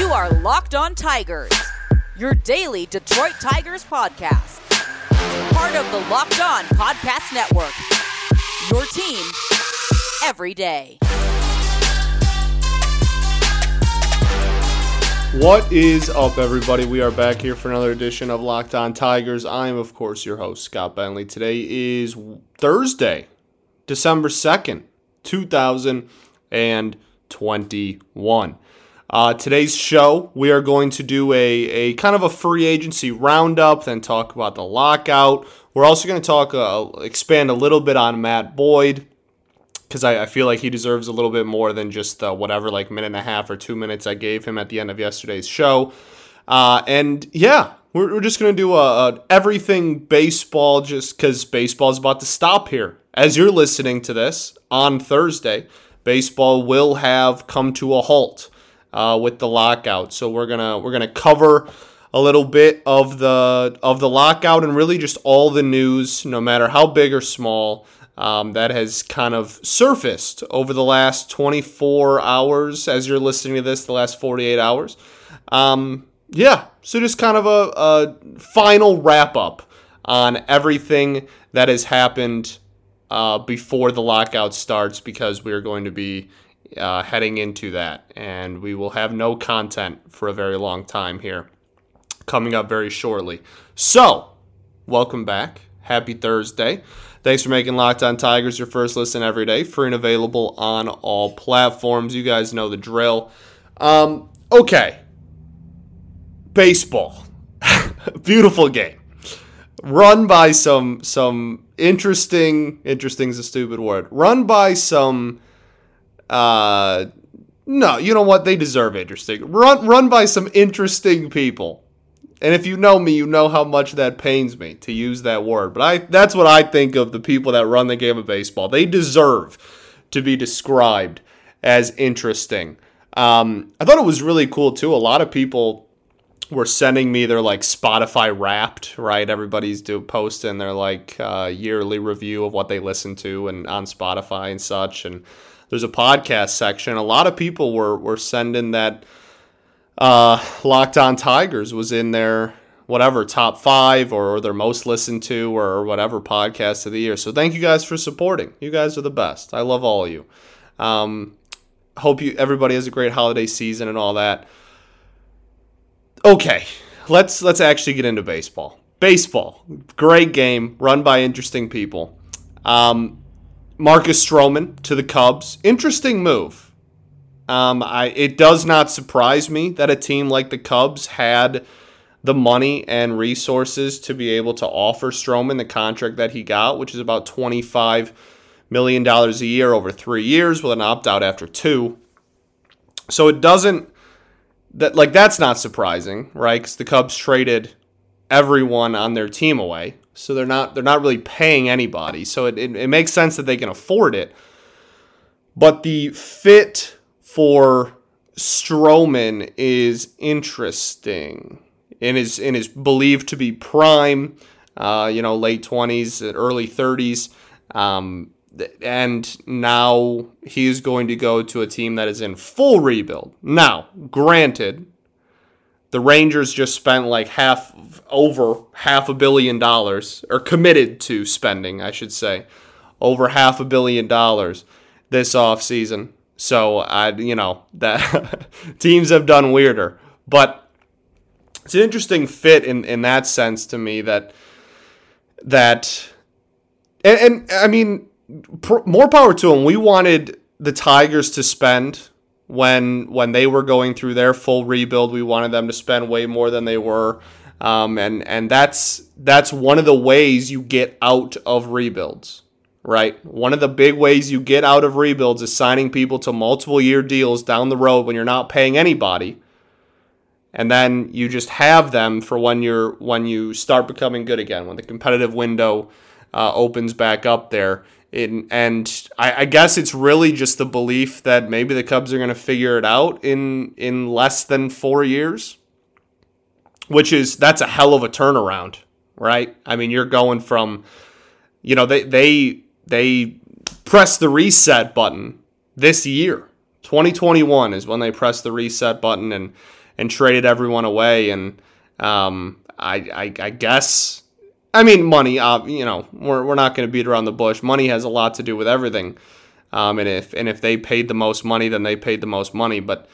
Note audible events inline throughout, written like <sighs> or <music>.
You are Locked On Tigers, your daily Detroit Tigers podcast. Part of the Locked On Podcast Network. Your team every day. What is up, everybody? We are back here for another edition of Locked On Tigers. I am, of course, your host, Scott Bentley. Today is Thursday, December 2nd, 2021. Uh, today's show, we are going to do a, a kind of a free agency roundup, then talk about the lockout. We're also going to talk, uh, expand a little bit on Matt Boyd, because I, I, feel like he deserves a little bit more than just whatever, like minute and a half or two minutes I gave him at the end of yesterday's show. Uh, and yeah, we're, we're just going to do a, a, everything baseball just because baseball is about to stop here. As you're listening to this on Thursday, baseball will have come to a halt uh, with the lockout. So we're gonna we're gonna cover a little bit of the of the lockout and really just all the news, no matter how big or small, um, that has kind of surfaced over the last 24 hours. As you're listening to this, the last 48 hours. Um, yeah, so just kind of a, a final wrap up on everything that has happened uh, before the lockout starts because we're going to be uh, heading into that. And we will have no content for a very long time here coming up very shortly. So, welcome back. Happy Thursday. Thanks for making Locked On Tigers your first listen every day, free and available on all platforms. You guys know the drill. Um, okay. Baseball. <laughs> Beautiful game. Run by some some interesting interesting is a stupid word. Run by some uh, no, you know what? They deserve interesting. Run run by some interesting people. And if you know me, you know how much that pains me to use that word. But I that's what I think of the people that run the game of baseball. They deserve to be described as interesting. Um, I thought it was really cool too. A lot of people were sending me their like Spotify Wrapped, right? Everybody's do posting their like uh, yearly review of what they listen to and on Spotify and such. And there's a podcast section. A lot of people were were sending that uh, Locked On Tigers was in their whatever top five or, their most listened to or whatever podcast of the year. So thank you guys for supporting. You guys are the best. I love all of you. Um, hope you everybody has a great holiday season and all that. Okay, let's let's actually get into baseball. Baseball, great game, run by interesting people. Um, Marcus Stroman to the Cubs. Interesting move. Um, I it does not surprise me that a team like the Cubs had the money and resources to be able to offer Stroman the contract that he got, which is about twenty five million dollars a year over three years with an opt out after two. So it doesn't that like that's not surprising, right? Because the Cubs traded everyone on their team away so they're not they're not really paying anybody. So it, it, it makes sense that they can afford it. But the fit for Stroman is interesting and is and is believed to be prime, uh, you know, late twenties, early thirties. Um, and now he is going to go to a team that is in full rebuild. Now, granted, the Rangers just spent like half over half a billion dollars, or committed to spending, I should say, over half a billion dollars this offseason. So I, you know, that <laughs> teams have done weirder, but it's an interesting fit in in that sense to me that that and, and I mean pr- more power to them. We wanted the Tigers to spend when when they were going through their full rebuild. We wanted them to spend way more than they were, um, and and that's that's one of the ways you get out of rebuilds. Right, one of the big ways you get out of rebuilds is signing people to multiple year deals down the road when you're not paying anybody, and then you just have them for when you're when you start becoming good again, when the competitive window uh, opens back up there in, and I, I, guess it's really just the belief that maybe the Cubs are going to figure it out in in less than four years, which is that's a hell of a turnaround, right? I mean, you're going from, you know, they they they press the reset button this year. 2021 is when they press the reset button and and traded everyone away. And um, I, I, I guess, I mean, money. Uh, you know, we're we're not going to beat around the bush. Money has a lot to do with everything. Um, and if and if they paid the most money, then they paid the most money. But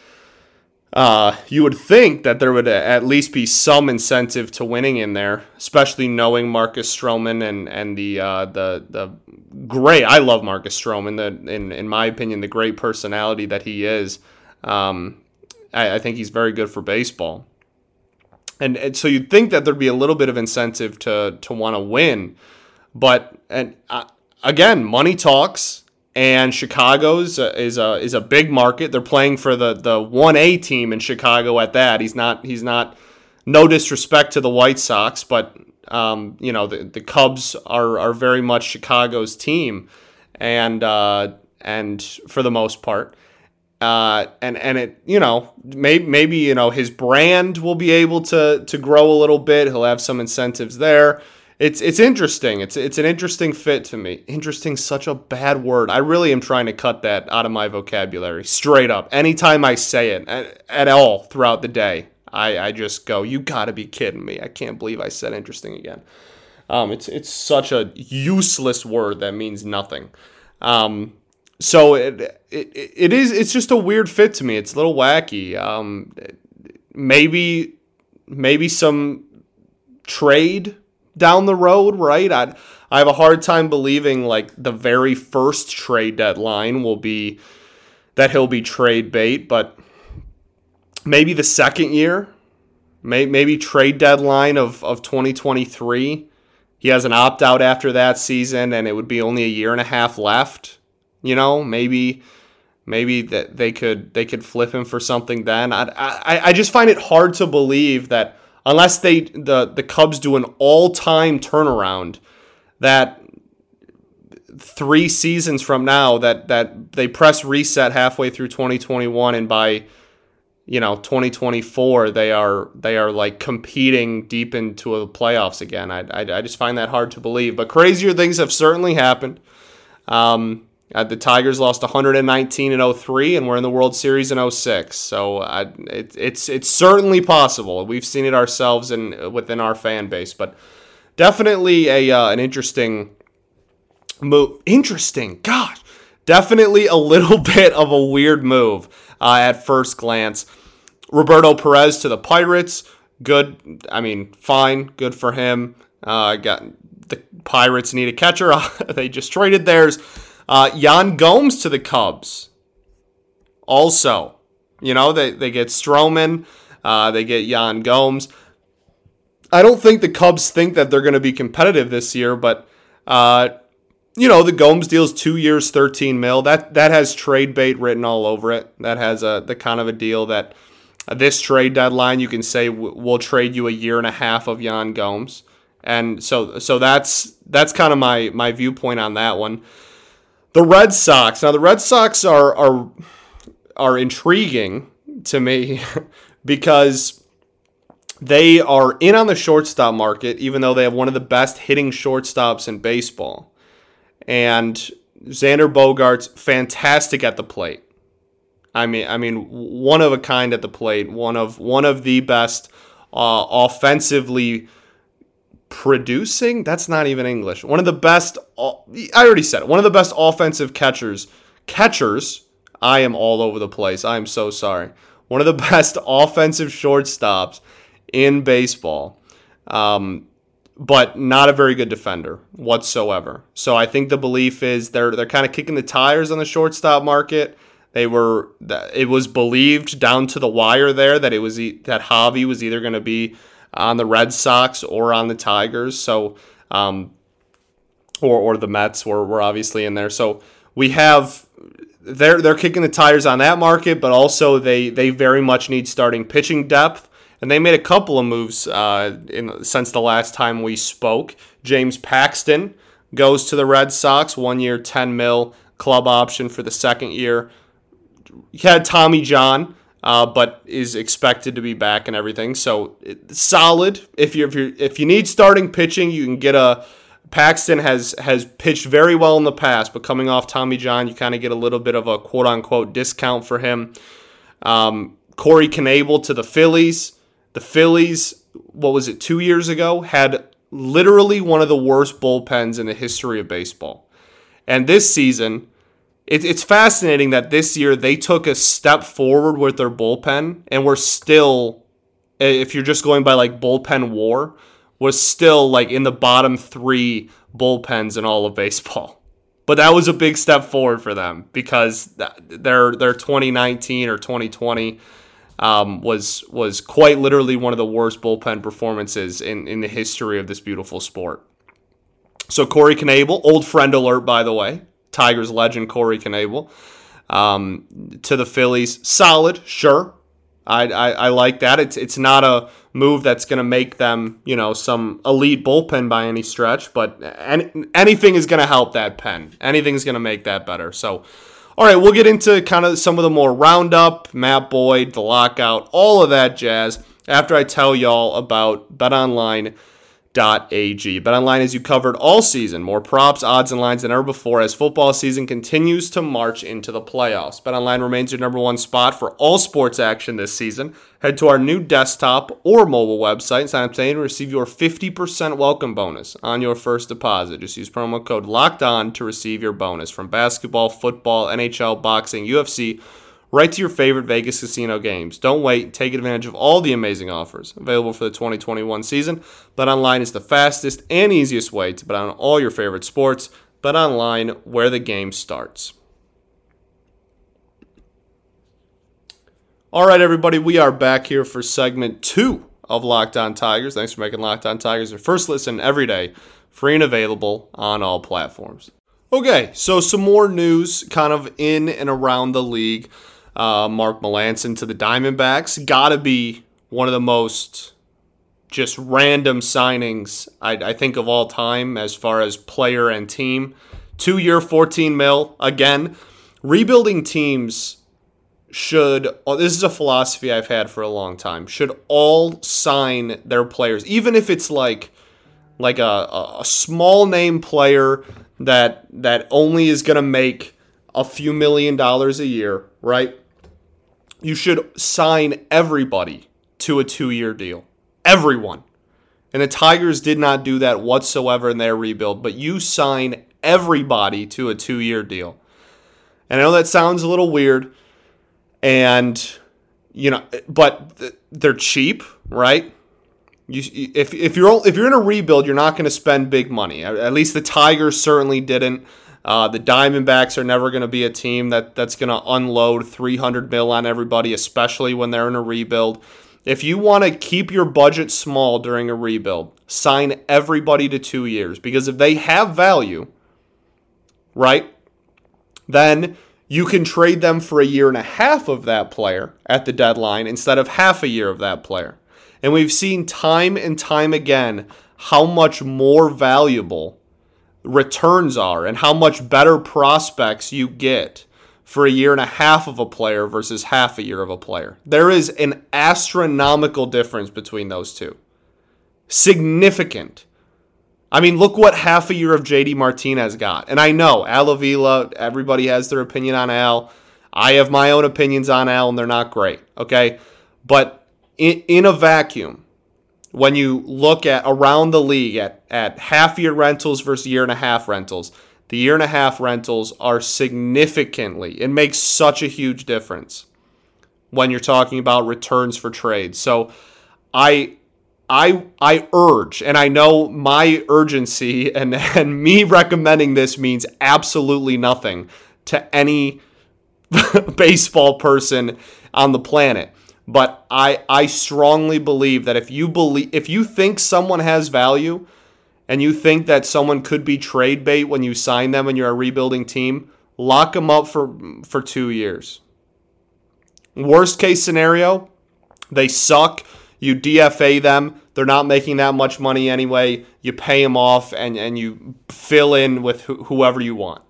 uh, you would think that there would at least be some incentive to winning in there, especially knowing Marcus Stroman and and the uh, the the great. I love Marcus Stroman. The in in my opinion, the great personality that he is. Um, I, I think he's very good for baseball. And, and so you'd think that there'd be a little bit of incentive to to want to win, but and uh, again, money talks and Chicago's uh, is a is a big market. They're playing for the the one A team in Chicago at that. He's not he's not no disrespect to the White Sox, but um, you know the, the Cubs are are very much Chicago's team, and uh, and for the most part. Uh, and and it you know maybe maybe you know his brand will be able to to grow a little bit. He'll have some incentives there it's it's interesting. It's it's an interesting fit to me. Interesting, such a bad word. I really am trying to cut that out of my vocabulary, straight up. Anytime I say it at, at all throughout the day, I, I just go, "You got to be kidding me! I can't believe I said interesting again." Um, it's it's such a useless word that means nothing. Um, so it, it it is it's just a weird fit to me. It's a little wacky. Um, maybe maybe some trade down the road, right? I I have a hard time believing like the very first trade deadline will be that he'll be trade bait, but maybe the second year, may, maybe trade deadline of, of 2023. He has an opt out after that season, and it would be only a year and a half left. You know, maybe maybe that they could they could flip him for something then. I, I I just find it hard to believe that unless they the the Cubs do an all-time turnaround that three seasons from now that that they press reset halfway through 2021 and by you know 2024 they are they are like competing deep into the playoffs again. I, I, I just find that hard to believe. But crazier things have certainly happened. Um, uh, the Tigers lost 119 in 03, and we're in the World Series in 06. So uh, it, it's it's certainly possible. We've seen it ourselves and within our fan base, but definitely a uh, an interesting move. Interesting, gosh, definitely a little <laughs> bit of a weird move uh, at first glance. Roberto Perez to the Pirates, good. I mean, fine, good for him. Uh, got the Pirates need a catcher. <laughs> they just traded theirs. Uh, Yan Gomes to the Cubs. Also, you know, they, they get Stroman, uh, they get Yan Gomes. I don't think the Cubs think that they're going to be competitive this year, but, uh, you know, the Gomes deal's two years, 13 mil. That that has trade bait written all over it. That has a the kind of a deal that uh, this trade deadline you can say we'll trade you a year and a half of Yan Gomes. And so so that's that's kind of my my viewpoint on that one. The Red Sox. Now the Red Sox are are are intriguing to me <laughs> because they are in on the shortstop market, even though they have one of the best hitting shortstops in baseball. And Xander Bogaerts fantastic at the plate. I mean, I mean, one of a kind at the plate. One of one of the best uh, offensively producing. That's not even English. One of the best. I already said it. One of the best offensive catchers. Catchers. I am all over the place. I am so sorry. One of the <laughs> best offensive shortstops in baseball. Um, but not a very good defender whatsoever. So I think the belief is they're they're kind of kicking the tires on the shortstop market. They were it was believed down to the wire there that it was that Javi was either going to be on the Red Sox or on the Tigers. So, um, or or the Mets were were obviously in there. So we have they're they're kicking the tires on that market, but also they they very much need starting pitching depth. And they made a couple of moves uh, in since the last time we spoke. James Paxton goes to the Red Sox, one year, ten mil club option for the second year. You had Tommy John, uh, but is expected to be back and everything. So solid. If you if you if you need starting pitching, you can get a. Paxton has has pitched very well in the past, but coming off Tommy John, you kind of get a little bit of a quote unquote discount for him. Um, Corey Knebel to the Phillies. The Phillies, what was it, two years ago, had literally one of the worst bullpens in the history of baseball. And this season, it, it's fascinating that this year they took a step forward with their bullpen and we're still, if you're just going by like bullpen war, was still like in the bottom three bullpens in all of baseball. <laughs> But that was a big step forward for them because their their 2019 or 2020 um, was was quite literally one of the worst bullpen performances in, in the history of this beautiful sport. So Corey Knebel, old friend alert by the way, Tigers legend Corey Knebel, um, to the Phillies, solid, sure. I, I, I like that. It's it's not a move that's going to make them, you know, some elite bullpen by any stretch, but any, anything is going to help that pen. Anything's going to make that better. So, all right, we'll get into kind of some of the more roundup, Matt Boyd, the lockout, all of that jazz after I tell y'all about BetOnline BetOnline.ag. BetOnline has you covered all season. More props, odds, and lines than ever before as football season continues to march into the playoffs. BetOnline remains your number one spot for all sports action this season. Head to our new desktop or mobile website and sign up today and receive your 50% welcome bonus on your first deposit. Just use promo code LOCKED ON to receive your bonus from basketball, football, NHL, boxing, UFC, right to your favorite Vegas casino games. Don't wait. Take advantage of all the amazing offers available for the 2021 season. Bet online is the fastest and easiest way to bet on all your favorite sports. Bet online where the game starts. All right, everybody, we are back here for segment two of Locked On Tigers. Thanks for making Locked On Tigers your first listen every day, free and available on all platforms. Okay, so some more news kind of in and around the league uh, Mark Melancon to the Diamondbacks. Got to be one of the most just random signings I, I, think of all time as far as player and team. Two year, 14 mil. Again, rebuilding teams should, oh, this is a philosophy I've had for a long time, should all sign their players, even if it's like like a, a small name player that that only is going to make a few million dollars a year, right? You should sign everybody to a two year deal. Everyone. And the Tigers did not do that whatsoever in their rebuild, but you sign everybody to a two year deal. And I know that sounds a little weird, and you know, but they're cheap, right? You, if if you're if you're in a rebuild, you're not going to spend big money. At least the Tigers certainly didn't. Uh, the Diamondbacks are never going to be a team that, that's going to unload 300 mil on everybody, especially when they're in a rebuild. If you want to keep your budget small during a rebuild, sign everybody to two years because if they have value, right, then you can trade them for a year and a half of that player at the deadline instead of half a year of that player. And we've seen time and time again how much more valuable returns are and how much better prospects you get for a year and a half of a player versus half a year of a player. There is an astronomical difference between those two. Significant. I mean, look what half a year of JD Martinez got. And I know Al Avila, everybody has their opinion on Al. I have my own opinions on Al, and they're not great. Okay. But in, in a vacuum, when you look at around the league at, at half year rentals versus year and a half rentals, the year and a half rentals are significantly, it makes such a huge difference when you're talking about returns for trades. So I I I urge, and I know my urgency <laughs> and, and me recommending this means absolutely nothing to any <laughs> baseball person on the planet. But I I strongly believe that if you believe if you think someone has value and you think that someone could be trade bait when you sign them and you're a rebuilding team, lock them up for for 2 years. Worst case scenario, they suck, you DFA them, they're not making that much money anyway, you pay them off and and you fill in with wh- whoever you want.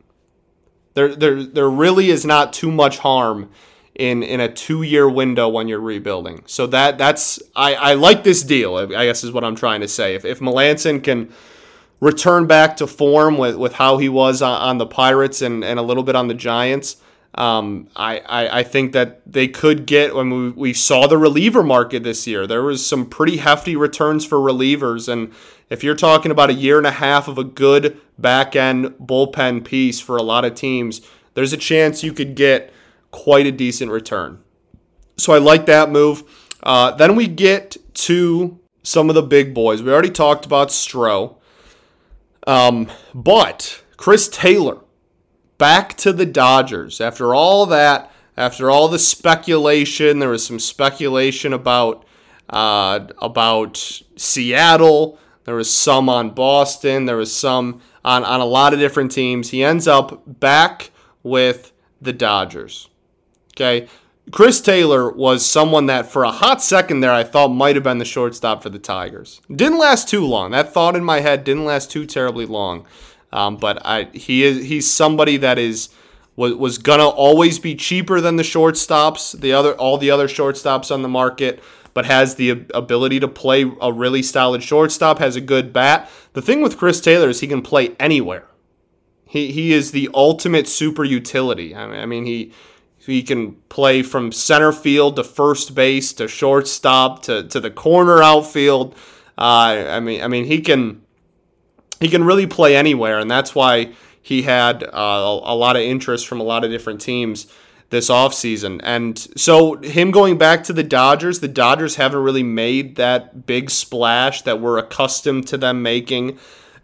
There there there really is not too much harm in in a two year window when you're rebuilding. So that that's I, I like this deal. I guess is what I'm trying to say. If if Melancon can return back to form with, with how he was on, on the Pirates and, and a little bit on the Giants, Um, I, I, I think that they could get when we, we saw the reliever market this year. There was some pretty hefty returns for relievers, and if you're talking about a year and a half of a good back end bullpen piece for a lot of teams, there's a chance you could get quite a decent return. So I like that move. Uh, then we get to some of the big boys. We already talked about Stroh, um, but Chris Taylor back to the Dodgers. After all that, after all the speculation, there was some speculation about uh, about Seattle. There was some on Boston. There was some on, on a lot of different teams. He ends up back with the Dodgers. Okay. Chris Taylor was someone that for a hot second there I thought might have been the shortstop for the Tigers. Didn't last too long. That thought in my head didn't last too terribly long. Um, but I he is he's somebody that is was, was gonna always be cheaper than the shortstops, the other all the other shortstops on the market, but has the ability to play a really solid shortstop, has a good bat. The thing with Chris Taylor is he can play anywhere. He he is the ultimate super utility. I mean, I mean he he can play from center field to first base to shortstop to, to the corner outfield. Uh, I mean, I mean he can he can really play anywhere, and that's why he had uh, a, a lot of interest from a lot of different teams this offseason. And so, him going back to the Dodgers, the Dodgers haven't really made that big splash that we're accustomed to them making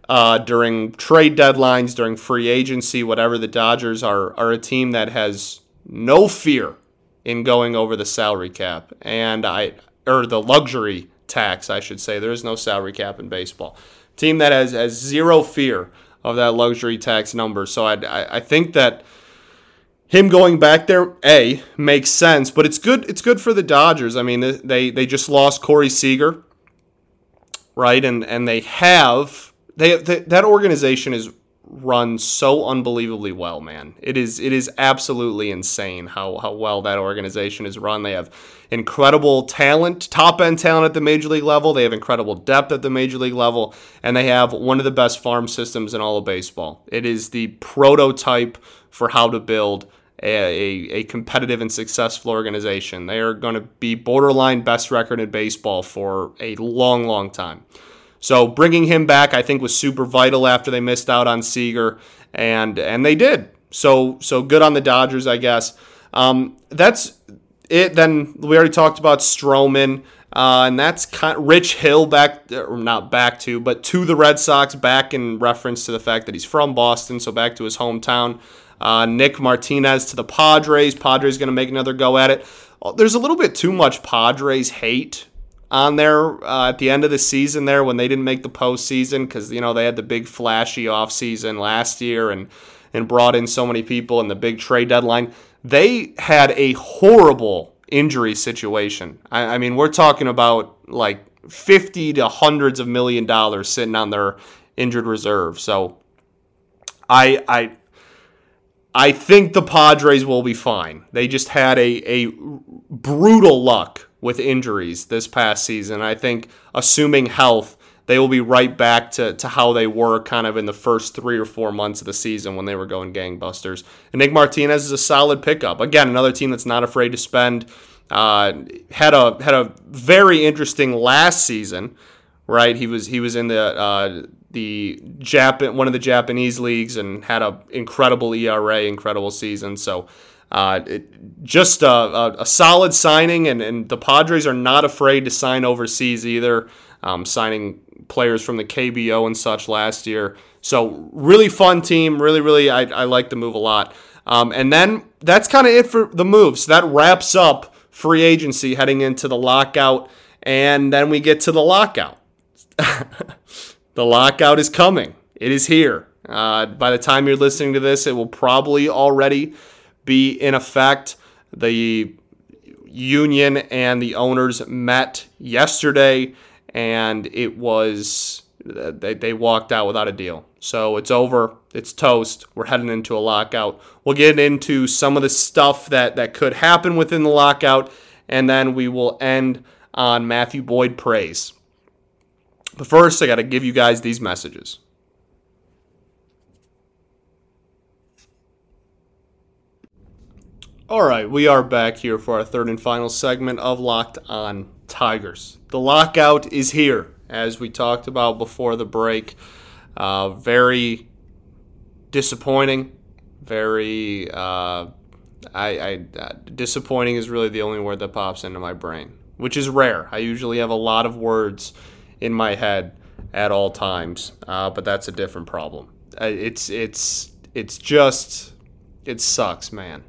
uh, during trade deadlines, during free agency, whatever. The Dodgers are, are a team that has no fear in going over the salary cap and I or the luxury tax, I should say. There is no salary cap in baseball team that has, has zero fear of that luxury tax number. So I, I, think that him going back there, a makes sense, but it's good. It's good for the Dodgers. I mean, they they just lost Corey Seager, right? And and they have they, they that organization is run so unbelievably well, man. It is it is absolutely insane how how well that organization is run. They have incredible talent, top end talent at the major league level. They have incredible depth at the major league level, and they have one of the best farm systems in all of baseball. It is the prototype for how to build a, a, a competitive and successful organization. They are going to be borderline best record in baseball for a long, long time. So bringing him back, I think, was super vital after they missed out on Seager, and and they did. So so good on the Dodgers, I guess. Um, that's it. Then we already talked about Stroman. Uh, and that's kind of Rich Hill back, or not back to, but to the Red Sox, back in reference to the fact that he's from Boston, so back to his hometown. Uh, Nick Martinez to the Padres. Padres going to make another go at it. There's a little bit too much Padres hate on there uh, at the end of the season there when they didn't make the postseason because you know they had the big flashy offseason last year and and brought in so many people and the big trade deadline. They had a horrible injury situation. I, I mean, we're talking about like fifty to hundreds of million dollars sitting on their injured reserve. So I I I think the Padres will be fine. They just had a, a brutal luck with injuries this past season. I think, assuming health, they will be right back to, to how they were kind of in the first three or four months of the season when they were going gangbusters. And Nick Martinez is a solid pickup. Again, another team that's not afraid to spend. Uh, had a had a very interesting last season, right? He was he was in the uh, the Jap one of the Japanese leagues and had a incredible ERA, incredible season. So uh, it, just a, a, a, solid signing, and, and the Padres are not afraid to sign overseas either, um, signing players from the KBO and such last year. So, really fun team. Really, really, I, I like the move a lot. Um, and then that's kind of it for the moves. That wraps up free agency heading into the lockout. And then we get to the lockout. <laughs> the lockout is coming, it is here. Uh, by the time you're listening to this, it will probably already be in effect. The union and the owners met yesterday, and it was they, they walked out without a deal. So it's over. It's toast. We're heading into a lockout. We'll get into some of the stuff that, that could happen within the lockout, and then we will end on Matthew Boyd praise. But first, I got to give you guys these messages. All right, we are back here for our third and final segment of Locked On Tigers. The lockout is here, as we talked about before the break. Uh, very disappointing. Very, uh, I, I uh, disappointing is really the only word that pops into my brain, which is rare. I usually have a lot of words in my head at all times, uh, but that's a different problem. Uh, it's it's it's just it sucks, man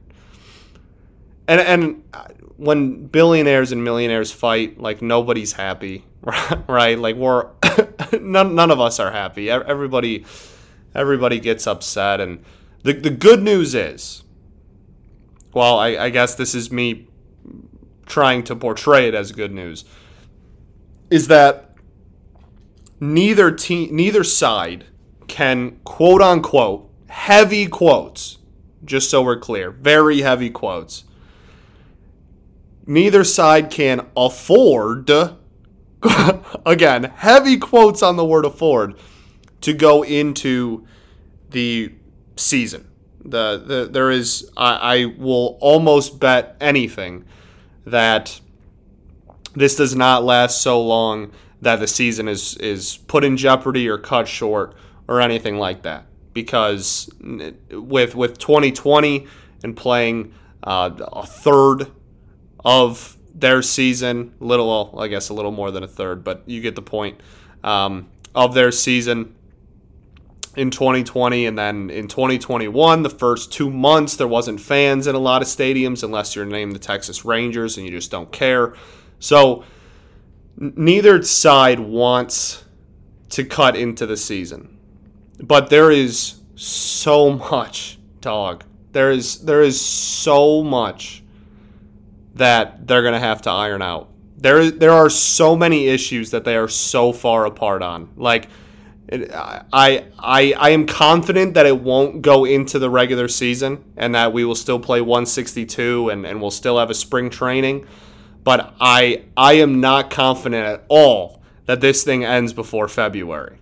and and uh, when billionaires and millionaires fight, like nobody's happy, <laughs> right? Like we're <laughs> none none of us are happy. Everybody everybody gets upset, and the the good news is, well, I, I guess this is me trying to portray it as good news, is that neither team neither side can quote unquote heavy quotes just so we're clear very heavy quotes neither side can afford, <laughs> again, heavy quotes on the word afford, to go into the season. The, the there is I, I will almost bet anything that this does not last so long that the season is is put in jeopardy or cut short or anything like that because with with 2020 and playing uh, a third of their season, little, well, I guess a little more than a third, but you get the point, um, of their season in 2020 and then in 2021 the first two months there wasn't fans in a lot of stadiums unless you're named the texas rangers and you just don't care. So neither side wants to cut into the season but there is so much dog. There is there is so much that they're going to have to iron out. There, there are so many issues that they are so far apart on. Like, I, I, I am confident that it won't go into the regular season and that we will still play 162 and, and we'll still have a spring training. But I, I am not confident at all that this thing ends before February.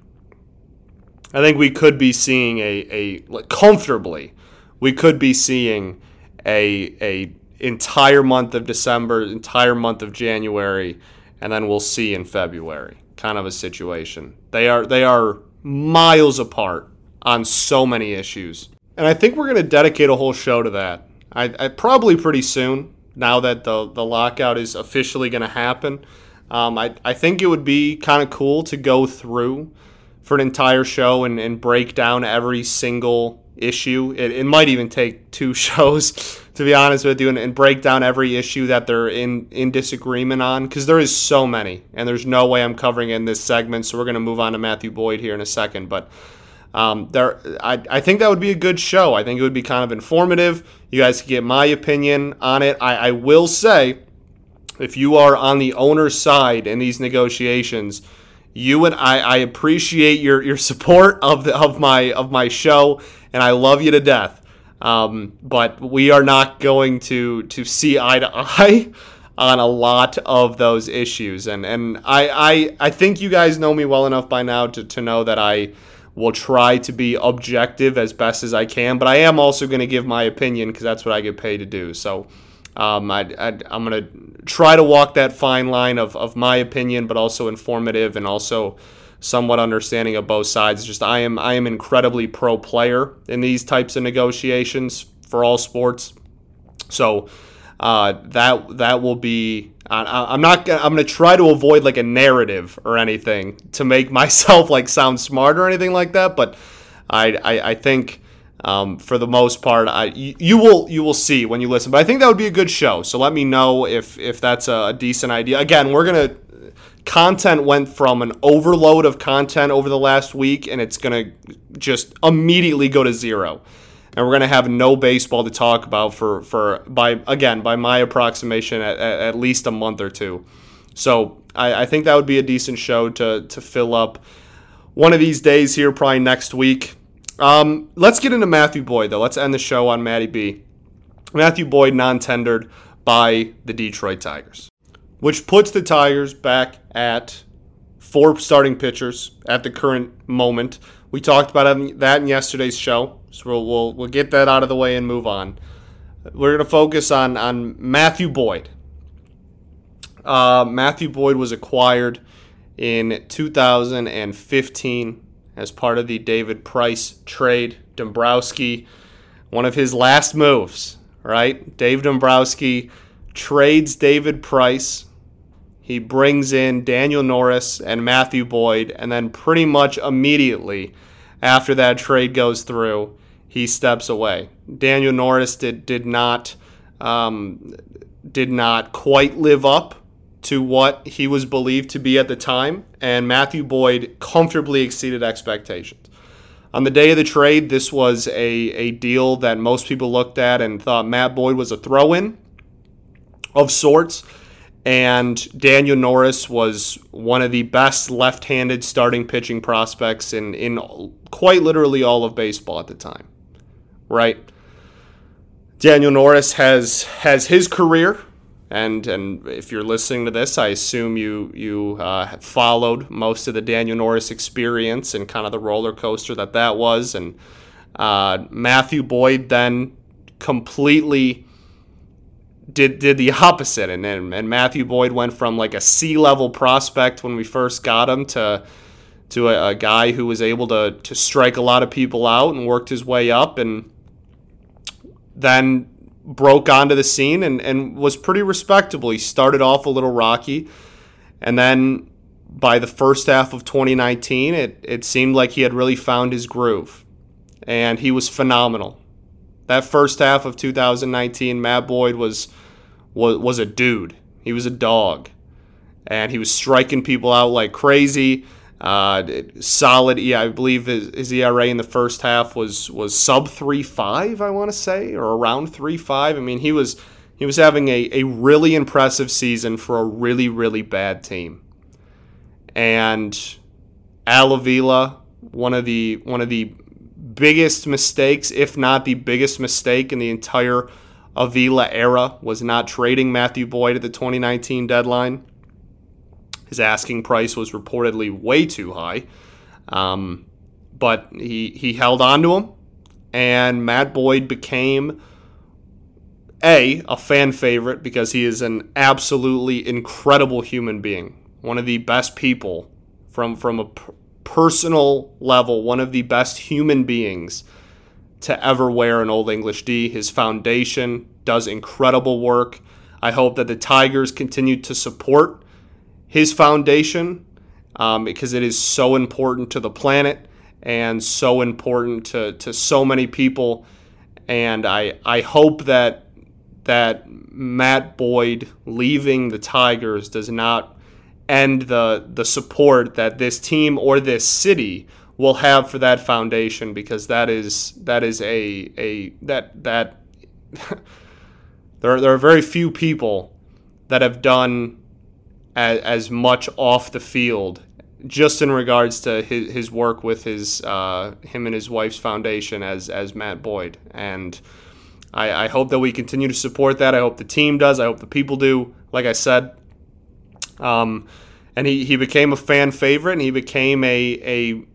I think we could be seeing a, a comfortably, we could be seeing a, a entire month of December, entire month of January, and then we'll see in February. Kind of a situation. They are they are miles apart on so many issues. And I think we're going to dedicate a whole show to that. I, I probably pretty soon now that the the lockout is officially going to happen. Um, I, I think it would be kind of cool to go through for an entire show and, and break down every single issue. It, it might even take two <laughs> shows, to be honest with you, and, and break down every issue that they're in, in disagreement on, because there is so many, and there's no way I'm covering in this segment, so we're going to move on to Matthew Boyd here in a second. But um, there, I, I think that would be a good show. I think it would be kind of informative. You guys can get my opinion on it. I, I will say, if you are on the owner's side in these negotiations, you and I, I appreciate your, your support of the, of my of my show and I love you to death. Um, but we are not going to to see eye to <laughs> eye on a lot of those issues. And and I I, I think you guys know me well enough by now to, to know that I will try to be objective as best as I can. But I am also going to give my opinion because that's what I get paid to do. So. Um, I, I'm going to try to walk that fine line of, of my opinion, but also informative and also somewhat understanding of both sides. Just I am I am incredibly pro player in these types of negotiations for all sports. So uh, that that will be. I, am not. I'm to try to avoid like a narrative or anything to make <laughs> myself like sound smart or anything like that. But I I, I think. Um, for the most part, I, you, you, will you will see when you listen. But I think that would be a good show. So let me know if if that's a decent idea. Again, we're gonna content went from an overload of content over the last week and it's going to just immediately go to zero. And we're going to have no baseball to talk about for, for by again by my approximation at, at, least a month or two. So I, I, think that would be a decent show to, to fill up one of these days here probably next week. Um, let's get into matthew boyd though. Let's end the show on matty b. Matthew boyd non-tendered by the detroit tigers which puts the Tigers back at four starting pitchers at the current moment. We talked about that in yesterday's show, so we'll, we'll, we'll get that out of the way and move on. we're going to focus on on Matthew Boyd. Uh, Matthew Boyd was acquired in 2015 as part of the David Price trade. Dombrowski, one of his last moves, right? Dave Dombrowski trades David Price. He brings in Daniel Norris and Matthew Boyd, and then pretty much immediately after that trade goes through, he steps away. Daniel Norris did did not um, did not quite live up to what he was believed to be at the time, and Matthew Boyd comfortably exceeded expectations. On the day of the trade, this was a, a deal that most people looked at and thought Matt Boyd was a throw in of sorts. And Daniel Norris was one of the best left handed starting pitching prospects in, in quite literally all of baseball at the time. Right? Daniel Norris has has his career and and if you're listening to this, I assume you you uh, followed most of the Daniel Norris experience and kind of the roller coaster that that was. And uh, Matthew Boyd then completely did did the opposite, and, and and Matthew Boyd went from like a C level prospect when we first got him to to a, a guy who was able to to strike a lot of people out and worked his way up and then broke onto the scene and, and was pretty respectable. He started off a little rocky, and then by the first half of 2019, it, it seemed like he had really found his groove, and he was phenomenal. That first half of 2019, Matt Boyd was was, was a dude. He was a dog, and he was striking people out like crazy. Uh, solid. Yeah, I believe his, his, ERA in the first half was was sub three five. I want to say, or around three five. I mean, he was he was having a, a really impressive season for a really really bad team. And Al Avila, one of the one of the biggest mistakes, if not the biggest mistake in the entire Avila era, was not trading Matthew Boyd at the 2019 deadline. His asking price was reportedly way too high. Um, but he, he held on to him, and Matt Boyd became a a fan favorite because he is an absolutely incredible human being, one of the best people from from a personal level, one of the best human beings to ever wear an Old English D. His foundation does incredible work. I hope that the Tigers continue to support his foundation um, because it is so important to the planet and so important to, to so many people. And I, I hope that that Matt Boyd leaving the Tigers does not end the the support that this team or this city will have for that foundation because that is that is a a that that <laughs> there are, there are very few people that have done as, as much off the field, just in regards to his, his work with his uh, him and his wife's foundation as as Matt Boyd. And I, I hope that we continue to support that. I hope the team does. I hope the people do. Like I said, um, and he, he became a fan favorite, and he became a a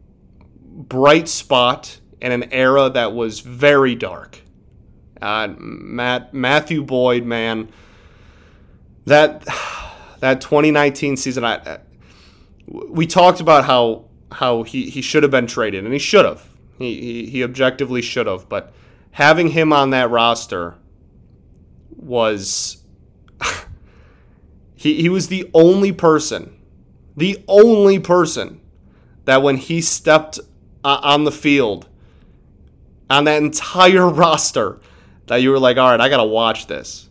bright spot in an era that was very dark. Uh, Matt Matthew Boyd, man, that <sighs> that 2019 season, I, we talked about how how he, he should have been traded, and he should have. He, he, he objectively should have. But having him on that roster was. <sighs> he, he was the only person, the only person that when he stepped uh, on the field, on that entire <laughs> roster, that you were like, all right, I got to watch this.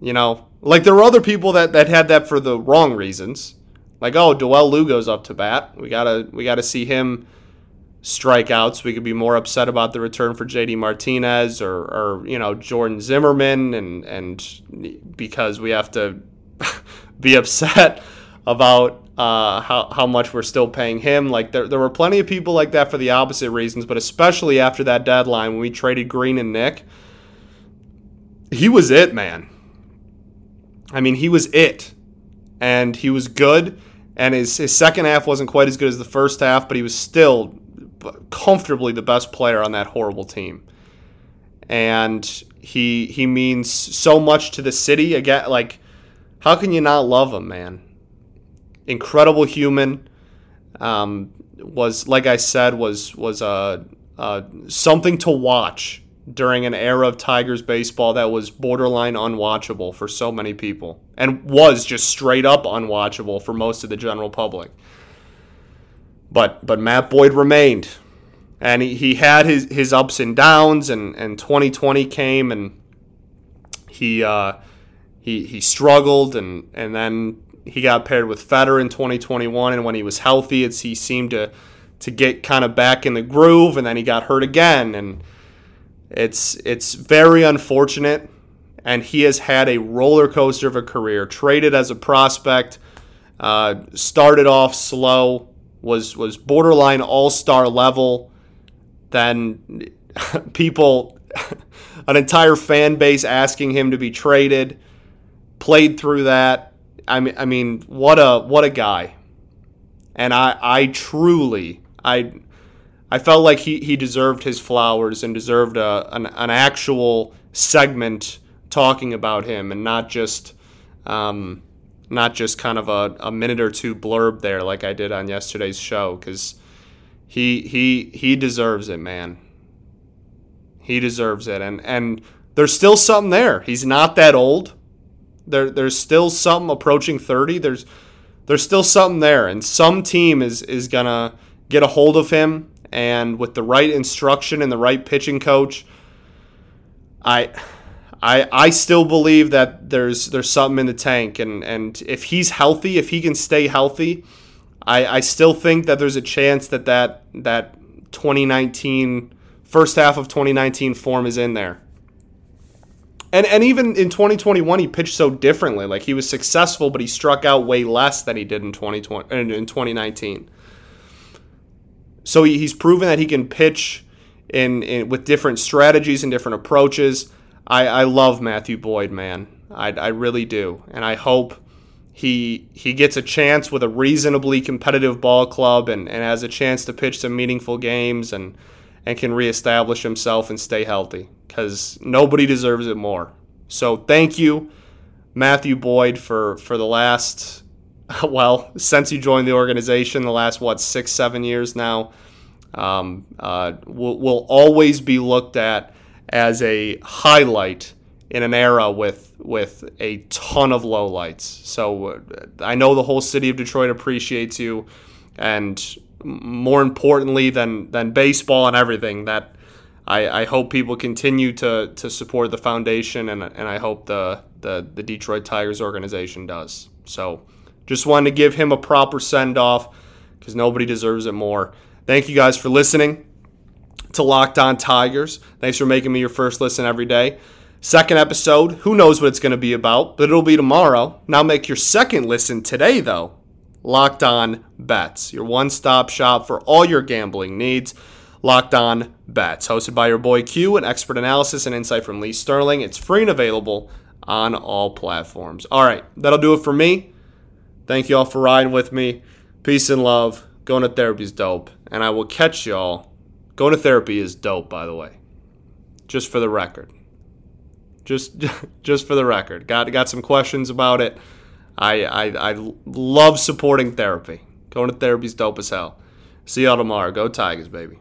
You know, like there were other people that, that had that for the wrong reasons. Like, oh, Dawel Lugo's up to bat. We gotta we gotta see him strike out so we could be more upset about the return for JD Martinez or, or you know, Jordan Zimmermann and and because we have to <laughs> be upset about uh, how, how much we're still paying him. Like there, there were plenty of people like that for the opposite reasons, but especially after that deadline when we traded Greene and Nick, he was it, man. I mean, he was it, and he was good. And his, his second half wasn't quite as good as the first half, but he was still comfortably the best player on that horrible team. And he he means so much to the city. Again, like how can you not love him, man? Incredible human. Um, was like I said was was uh, something to watch during an era of Tigers baseball that was borderline unwatchable for so many people and was just straight up unwatchable for most of the general public. But but Matt Boyd remained. And he, he had his, his ups and downs and, and 2020 came and he uh, he he struggled and, and then he got paired with Fetter in 2021 and when he was healthy it's he seemed to to get kind of back in the groove and then he got hurt again and it's it's very unfortunate, and he has had a roller coaster of a career. Traded as a prospect, uh, started off slow, was was borderline all star level. Then <laughs> people, <laughs> an entire fan base asking him to be traded. Played through that. I mean, I mean, what a what a guy. And I I truly I I felt like he, he deserved his flowers and deserved a, an, an actual segment talking about him and not just um, not just kind of a, a minute or two blurb there like I did on yesterday's show because he he he deserves it, man. He deserves it, and and there's still something there. He's not that old. There there's still something approaching thirty. There's there's still something there, and some team is is gonna get a hold of him and with the right instruction and the right pitching coach, I I I still believe that there's there's something in the tank and and if he's healthy, if he can stay healthy, I I still think that there's a chance that that that 2019 first half of 2019 form is in there. And and even in 2021 he pitched so differently. Like he was successful but he struck out way less than he did in 2020 in 2019. So he, he's proven that he can pitch in, in with different strategies and different approaches. I, I love Matthew Boyd, man. I, I really do, and I hope he he gets a chance with a reasonably competitive ball club and, and has a chance to pitch some meaningful games and and can reestablish himself and stay healthy because nobody deserves it more. So thank you, Matthew Boyd, for for the last <laughs> well, since you joined the organization, the last what six, seven years now, um, uh, will, will always be looked at as a highlight in an era with with a ton of lowlights. So uh, I know the whole city of Detroit appreciates you, and more importantly than than baseball and everything, that I, I hope people continue to to support the foundation, and and I hope the the, the Detroit Tigers organization does. So. Just wanted to give him a proper send off because nobody deserves it more. Thank you guys for listening to Locked On Tigers. Thanks for making me your first listen every day. Second episode, who knows what it's going to be about, but it'll be tomorrow. Now make your second listen today, though. Locked On Bets, your one stop shop for all your gambling needs. Locked On Bets, hosted by your boy Q, an expert analysis and insight from Lee Sterling. It's free and available on all platforms. All right, that'll do it for me. Thank you all for riding with me. Peace and love. Going to therapy is dope. And I will catch y'all. Going to therapy is dope, by the way. Just for the record. Just <laughs> just for the record. Got got some questions about it. I I, I love supporting therapy. Going to therapy is dope as hell. See y'all tomorrow. Go Tigers, baby.